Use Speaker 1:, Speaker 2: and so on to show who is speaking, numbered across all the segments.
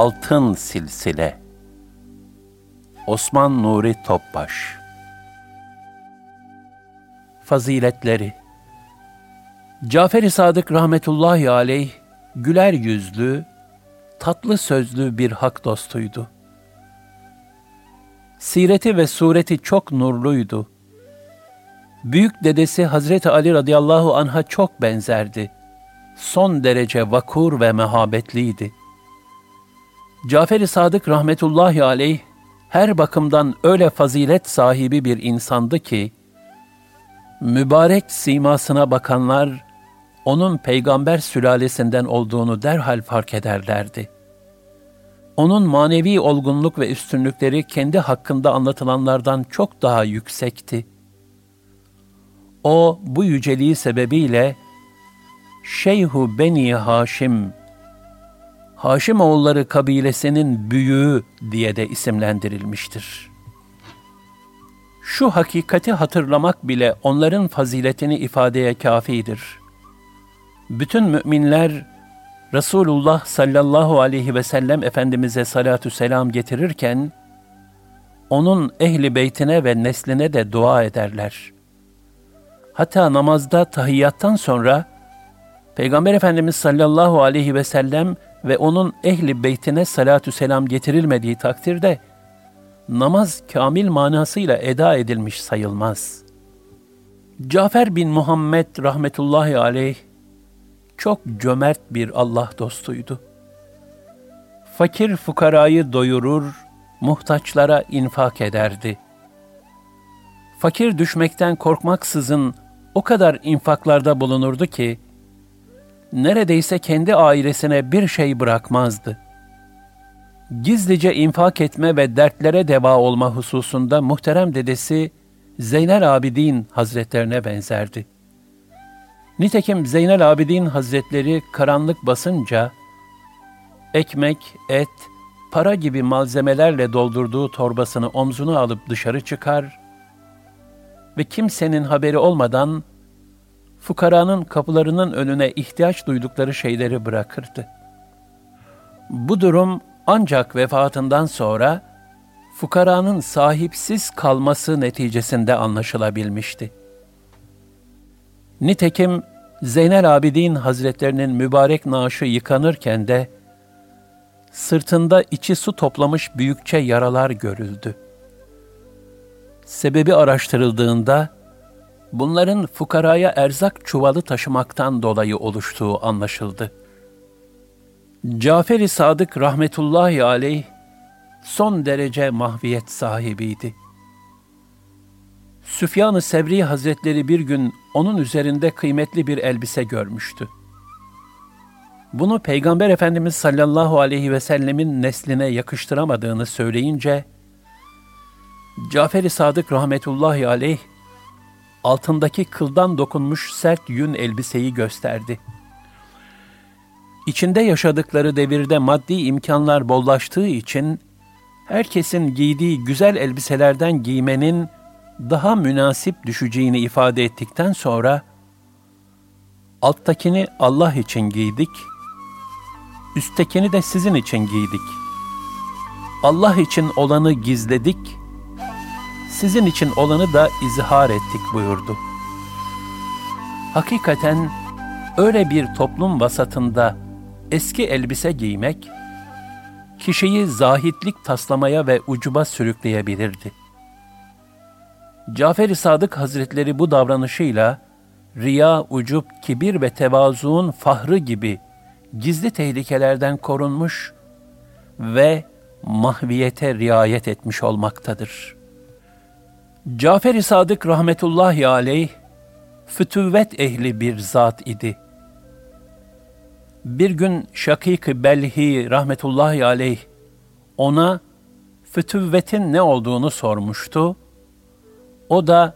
Speaker 1: Altın Silsile Osman Nuri Topbaş Faziletleri Cafer-i Sadık rahmetullahi aleyh güler yüzlü, tatlı sözlü bir hak dostuydu. Sireti ve sureti çok nurluydu. Büyük dedesi Hazreti Ali radıyallahu anh'a çok benzerdi. Son derece vakur ve mehabetliydi.'' Cafer-i Sadık rahmetullahi aleyh her bakımdan öyle fazilet sahibi bir insandı ki, mübarek simasına bakanlar, onun peygamber sülalesinden olduğunu derhal fark ederlerdi. Onun manevi olgunluk ve üstünlükleri kendi hakkında anlatılanlardan çok daha yüksekti. O bu yüceliği sebebiyle Şeyhu Beni Haşim Haşimoğulları kabilesinin büyüğü diye de isimlendirilmiştir. Şu hakikati hatırlamak bile onların faziletini ifadeye kafidir. Bütün müminler Resulullah sallallahu aleyhi ve sellem Efendimiz'e salatü selam getirirken, onun ehli beytine ve nesline de dua ederler. Hatta namazda tahiyyattan sonra, Peygamber Efendimiz sallallahu aleyhi ve sellem ve onun ehli beytine salatü selam getirilmediği takdirde namaz kamil manasıyla eda edilmiş sayılmaz. Cafer bin Muhammed rahmetullahi aleyh çok cömert bir Allah dostuydu. Fakir fukarayı doyurur, muhtaçlara infak ederdi. Fakir düşmekten korkmaksızın o kadar infaklarda bulunurdu ki, neredeyse kendi ailesine bir şey bırakmazdı. Gizlice infak etme ve dertlere deva olma hususunda muhterem dedesi Zeynel Abidin Hazretlerine benzerdi. Nitekim Zeynel Abidin Hazretleri karanlık basınca, ekmek, et, para gibi malzemelerle doldurduğu torbasını omzuna alıp dışarı çıkar ve kimsenin haberi olmadan fukaranın kapılarının önüne ihtiyaç duydukları şeyleri bırakırdı. Bu durum ancak vefatından sonra fukaranın sahipsiz kalması neticesinde anlaşılabilmişti. Nitekim Zeynel Abidin Hazretlerinin mübarek naaşı yıkanırken de sırtında içi su toplamış büyükçe yaralar görüldü. Sebebi araştırıldığında bunların fukaraya erzak çuvalı taşımaktan dolayı oluştuğu anlaşıldı. Cafer-i Sadık rahmetullahi aleyh son derece mahviyet sahibiydi. Süfyan-ı Sevri Hazretleri bir gün onun üzerinde kıymetli bir elbise görmüştü. Bunu Peygamber Efendimiz sallallahu aleyhi ve sellemin nesline yakıştıramadığını söyleyince, Cafer-i Sadık rahmetullahi aleyh altındaki kıldan dokunmuş sert yün elbiseyi gösterdi. İçinde yaşadıkları devirde maddi imkanlar bollaştığı için herkesin giydiği güzel elbiselerden giymenin daha münasip düşeceğini ifade ettikten sonra alttakini Allah için giydik, üsttekini de sizin için giydik. Allah için olanı gizledik, sizin için olanı da izhar ettik buyurdu. Hakikaten öyle bir toplum vasatında eski elbise giymek, kişiyi zahitlik taslamaya ve ucuba sürükleyebilirdi. Cafer-i Sadık Hazretleri bu davranışıyla riya, ucup, kibir ve tevazuun fahrı gibi gizli tehlikelerden korunmuş ve mahviyete riayet etmiş olmaktadır. Cafer-i Sadık rahmetullahi aleyh, fütüvvet ehli bir zat idi. Bir gün Şakik-i Belhi rahmetullahi aleyh ona fütüvvetin ne olduğunu sormuştu. O da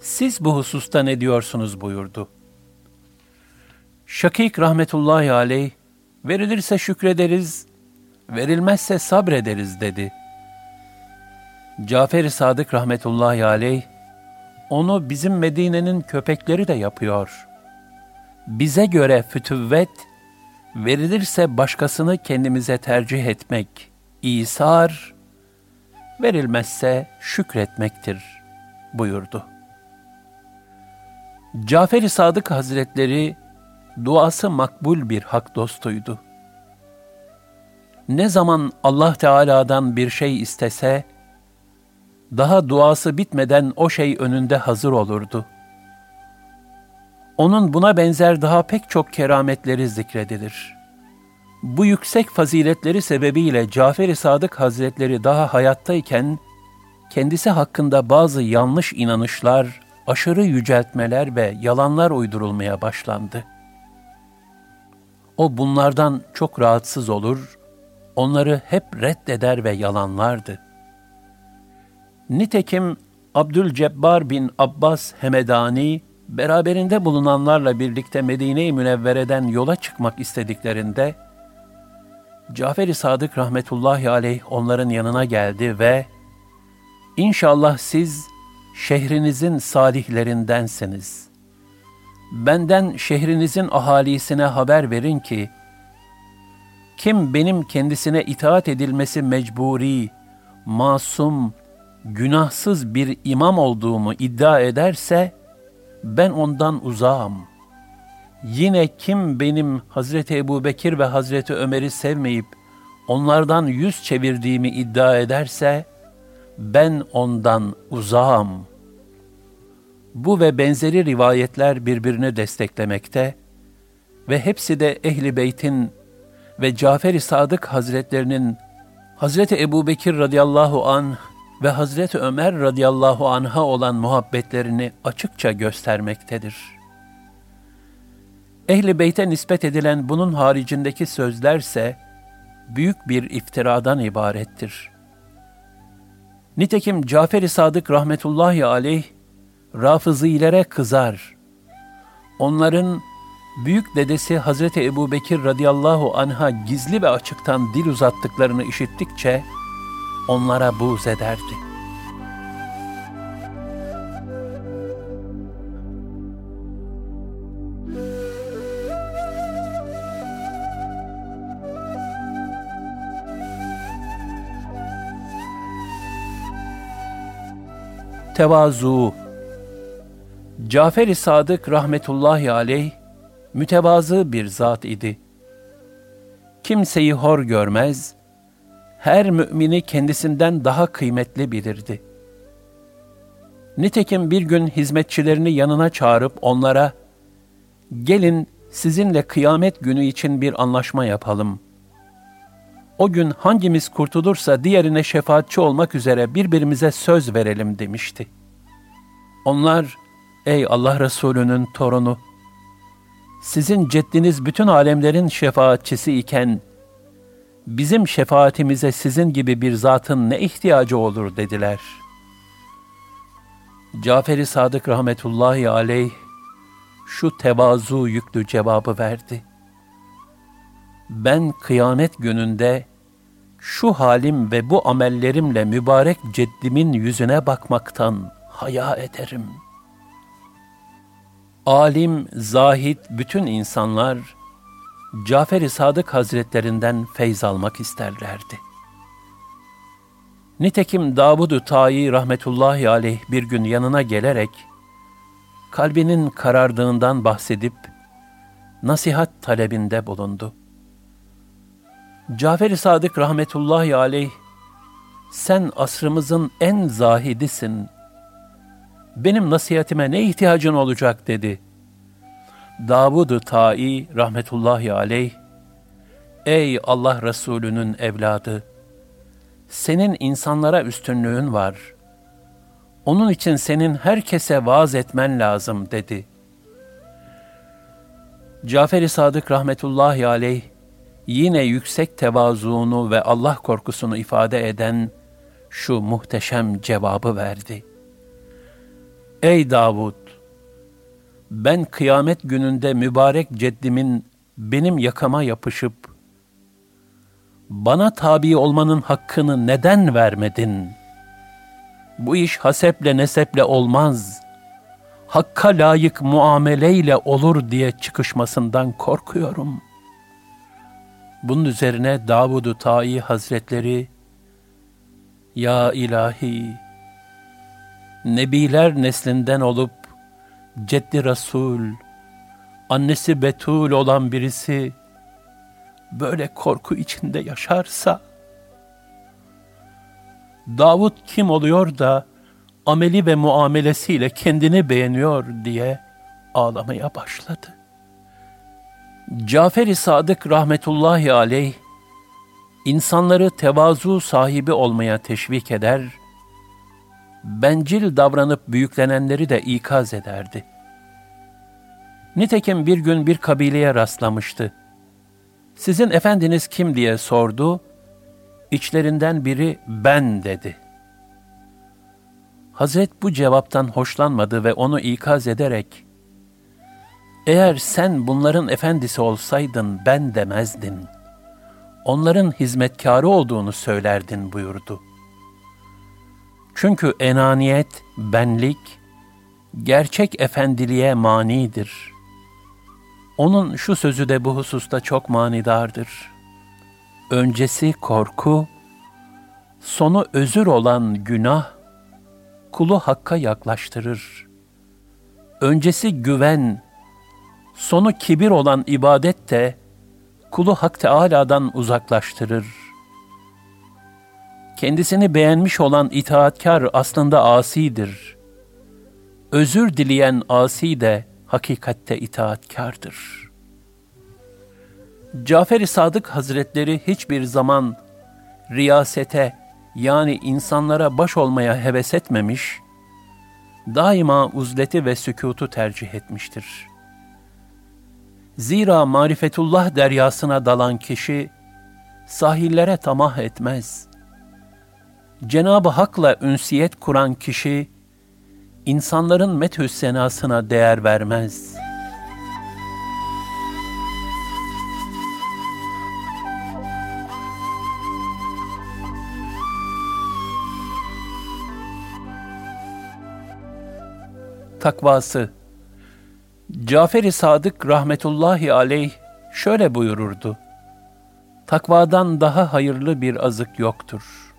Speaker 1: siz bu hususta ne diyorsunuz buyurdu. Şakik rahmetullahi aleyh verilirse şükrederiz, verilmezse sabrederiz dedi. Cafer-i Sadık rahmetullahi aleyh onu bizim Medine'nin köpekleri de yapıyor. Bize göre fütüvvet, verilirse başkasını kendimize tercih etmek, İsar, verilmezse şükretmektir buyurdu. Cafer-i Sadık Hazretleri duası makbul bir hak dostuydu. Ne zaman Allah Teala'dan bir şey istese, daha duası bitmeden o şey önünde hazır olurdu. Onun buna benzer daha pek çok kerametleri zikredilir. Bu yüksek faziletleri sebebiyle Cafer-i Sadık Hazretleri daha hayattayken, kendisi hakkında bazı yanlış inanışlar, aşırı yüceltmeler ve yalanlar uydurulmaya başlandı. O bunlardan çok rahatsız olur, onları hep reddeder ve yalanlardı. Nitekim Abdülcebbar bin Abbas Hemedani, beraberinde bulunanlarla birlikte Medine-i Münevvere'den yola çıkmak istediklerinde, Cafer-i Sadık rahmetullahi aleyh onların yanına geldi ve İnşallah siz şehrinizin salihlerindensiniz. Benden şehrinizin ahalisine haber verin ki, kim benim kendisine itaat edilmesi mecburi, masum, günahsız bir imam olduğumu iddia ederse, ben ondan uzağım. Yine kim benim Hazreti Ebu Bekir ve Hazreti Ömer'i sevmeyip, onlardan yüz çevirdiğimi iddia ederse, ben ondan uzağım. Bu ve benzeri rivayetler birbirini desteklemekte ve hepsi de Ehli Beyt'in ve Cafer-i Sadık Hazretlerinin Hazreti Ebu Bekir radıyallahu an ve Hazreti Ömer radıyallahu anha olan muhabbetlerini açıkça göstermektedir. Ehli Beyt'e nispet edilen bunun haricindeki sözlerse büyük bir iftiradan ibarettir.'' Nitekim Cafer-i Sadık rahmetullahi aleyh, Rafızilere kızar. Onların büyük dedesi Hazreti Ebu Bekir radıyallahu anha gizli ve açıktan dil uzattıklarını işittikçe onlara buğz ederdi.'' Tevazu Cafer-i Sadık rahmetullahi aleyh mütevazı bir zat idi. Kimseyi hor görmez, her mümini kendisinden daha kıymetli bilirdi. Nitekim bir gün hizmetçilerini yanına çağırıp onlara, gelin sizinle kıyamet günü için bir anlaşma yapalım. O gün hangimiz kurtulursa diğerine şefaatçi olmak üzere birbirimize söz verelim demişti. Onlar, ey Allah Resulü'nün torunu, sizin ceddiniz bütün alemlerin şefaatçisi iken, bizim şefaatimize sizin gibi bir zatın ne ihtiyacı olur dediler. Cafer-i Sadık rahmetullahi aleyh, şu tevazu yüklü cevabı verdi.'' ben kıyamet gününde şu halim ve bu amellerimle mübarek ceddimin yüzüne bakmaktan haya ederim. Alim, zahid bütün insanlar Cafer-i Sadık Hazretlerinden feyz almak isterlerdi. Nitekim Davud-u Tayi rahmetullahi aleyh bir gün yanına gelerek kalbinin karardığından bahsedip nasihat talebinde bulundu.'' Cafer-i Sadık rahmetullahi aleyh, sen asrımızın en zahidisin. Benim nasihatime ne ihtiyacın olacak dedi. Davud-u Ta'i rahmetullahi aleyh, Ey Allah Resulü'nün evladı! Senin insanlara üstünlüğün var. Onun için senin herkese vaaz etmen lazım dedi. Cafer-i Sadık rahmetullahi aleyh, yine yüksek tevazuunu ve Allah korkusunu ifade eden şu muhteşem cevabı verdi. Ey Davud! Ben kıyamet gününde mübarek ceddimin benim yakama yapışıp, bana tabi olmanın hakkını neden vermedin? Bu iş haseple neseple olmaz. Hakka layık muameleyle olur diye çıkışmasından korkuyorum.'' Bunun üzerine Davud-u Ta'i Hazretleri, Ya ilahi, Nebiler neslinden olup, Ceddi Resul, annesi Betul olan birisi, böyle korku içinde yaşarsa, Davud kim oluyor da, ameli ve muamelesiyle kendini beğeniyor diye ağlamaya başladı. Cafer-i Sadık rahmetullahi aleyh, insanları tevazu sahibi olmaya teşvik eder, bencil davranıp büyüklenenleri de ikaz ederdi. Nitekim bir gün bir kabileye rastlamıştı. Sizin efendiniz kim diye sordu, İçlerinden biri ben dedi. Hazret bu cevaptan hoşlanmadı ve onu ikaz ederek, eğer sen bunların efendisi olsaydın ben demezdin. Onların hizmetkarı olduğunu söylerdin buyurdu. Çünkü enaniyet, benlik, gerçek efendiliğe manidir. Onun şu sözü de bu hususta çok manidardır. Öncesi korku, sonu özür olan günah, kulu hakka yaklaştırır. Öncesi güven, sonu kibir olan ibadet de kulu Hak Teâlâ'dan uzaklaştırır. Kendisini beğenmiş olan itaatkar aslında asidir. Özür dileyen asi de hakikatte itaatkardır. Cafer-i Sadık Hazretleri hiçbir zaman riyasete yani insanlara baş olmaya heves etmemiş, daima uzleti ve sükutu tercih etmiştir.'' Zira marifetullah deryasına dalan kişi sahillere tamah etmez. Cenab-ı Hak'la ünsiyet kuran kişi insanların methü senasına değer vermez. Takvası Cafer-i Sadık rahmetullahi aleyh şöyle buyururdu. Takvadan daha hayırlı bir azık yoktur.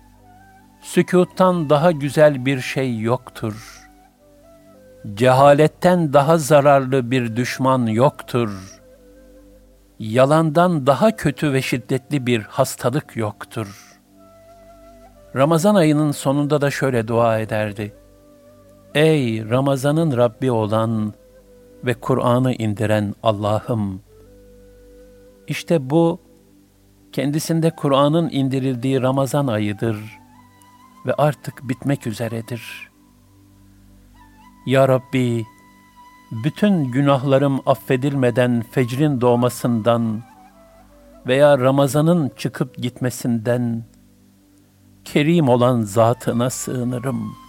Speaker 1: Sükuttan daha güzel bir şey yoktur. Cehaletten daha zararlı bir düşman yoktur. Yalandan daha kötü ve şiddetli bir hastalık yoktur. Ramazan ayının sonunda da şöyle dua ederdi. Ey Ramazan'ın Rabbi olan ve Kur'an'ı indiren Allah'ım. İşte bu kendisinde Kur'an'ın indirildiği Ramazan ayıdır ve artık bitmek üzeredir. Ya Rabbi, bütün günahlarım affedilmeden fecrin doğmasından veya Ramazan'ın çıkıp gitmesinden kerim olan zatına sığınırım.''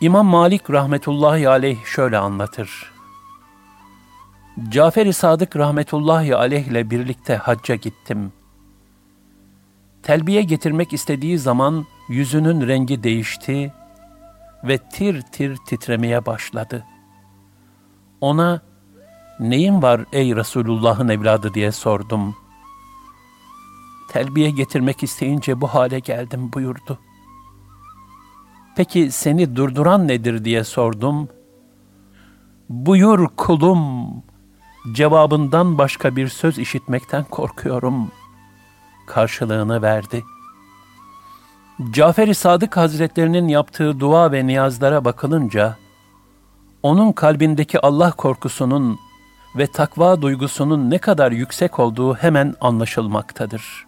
Speaker 1: İmam Malik rahmetullahi aleyh şöyle anlatır. Cafer-i Sadık rahmetullahi aleyh ile birlikte hacca gittim. Telbiye getirmek istediği zaman yüzünün rengi değişti ve tir tir titremeye başladı. Ona, neyin var ey Resulullah'ın evladı diye sordum. Telbiye getirmek isteyince bu hale geldim buyurdu. Peki seni durduran nedir diye sordum. Buyur kulum, cevabından başka bir söz işitmekten korkuyorum. Karşılığını verdi. Cafer-i Sadık Hazretlerinin yaptığı dua ve niyazlara bakılınca, onun kalbindeki Allah korkusunun ve takva duygusunun ne kadar yüksek olduğu hemen anlaşılmaktadır.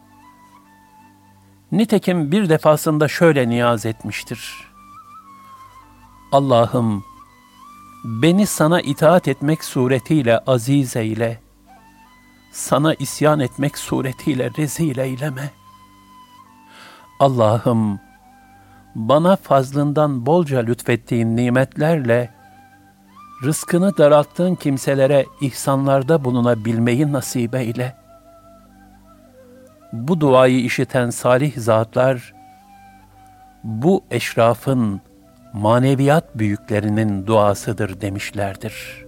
Speaker 1: Nitekim bir defasında şöyle niyaz etmiştir. Allah'ım, beni sana itaat etmek suretiyle aziz eyle, sana isyan etmek suretiyle rezil eyleme. Allah'ım, bana fazlından bolca lütfettiğin nimetlerle, rızkını daralttığın kimselere ihsanlarda bulunabilmeyi nasip eyle. Bu duayı işiten salih zatlar, bu eşrafın, maneviyat büyüklerinin duasıdır demişlerdir.''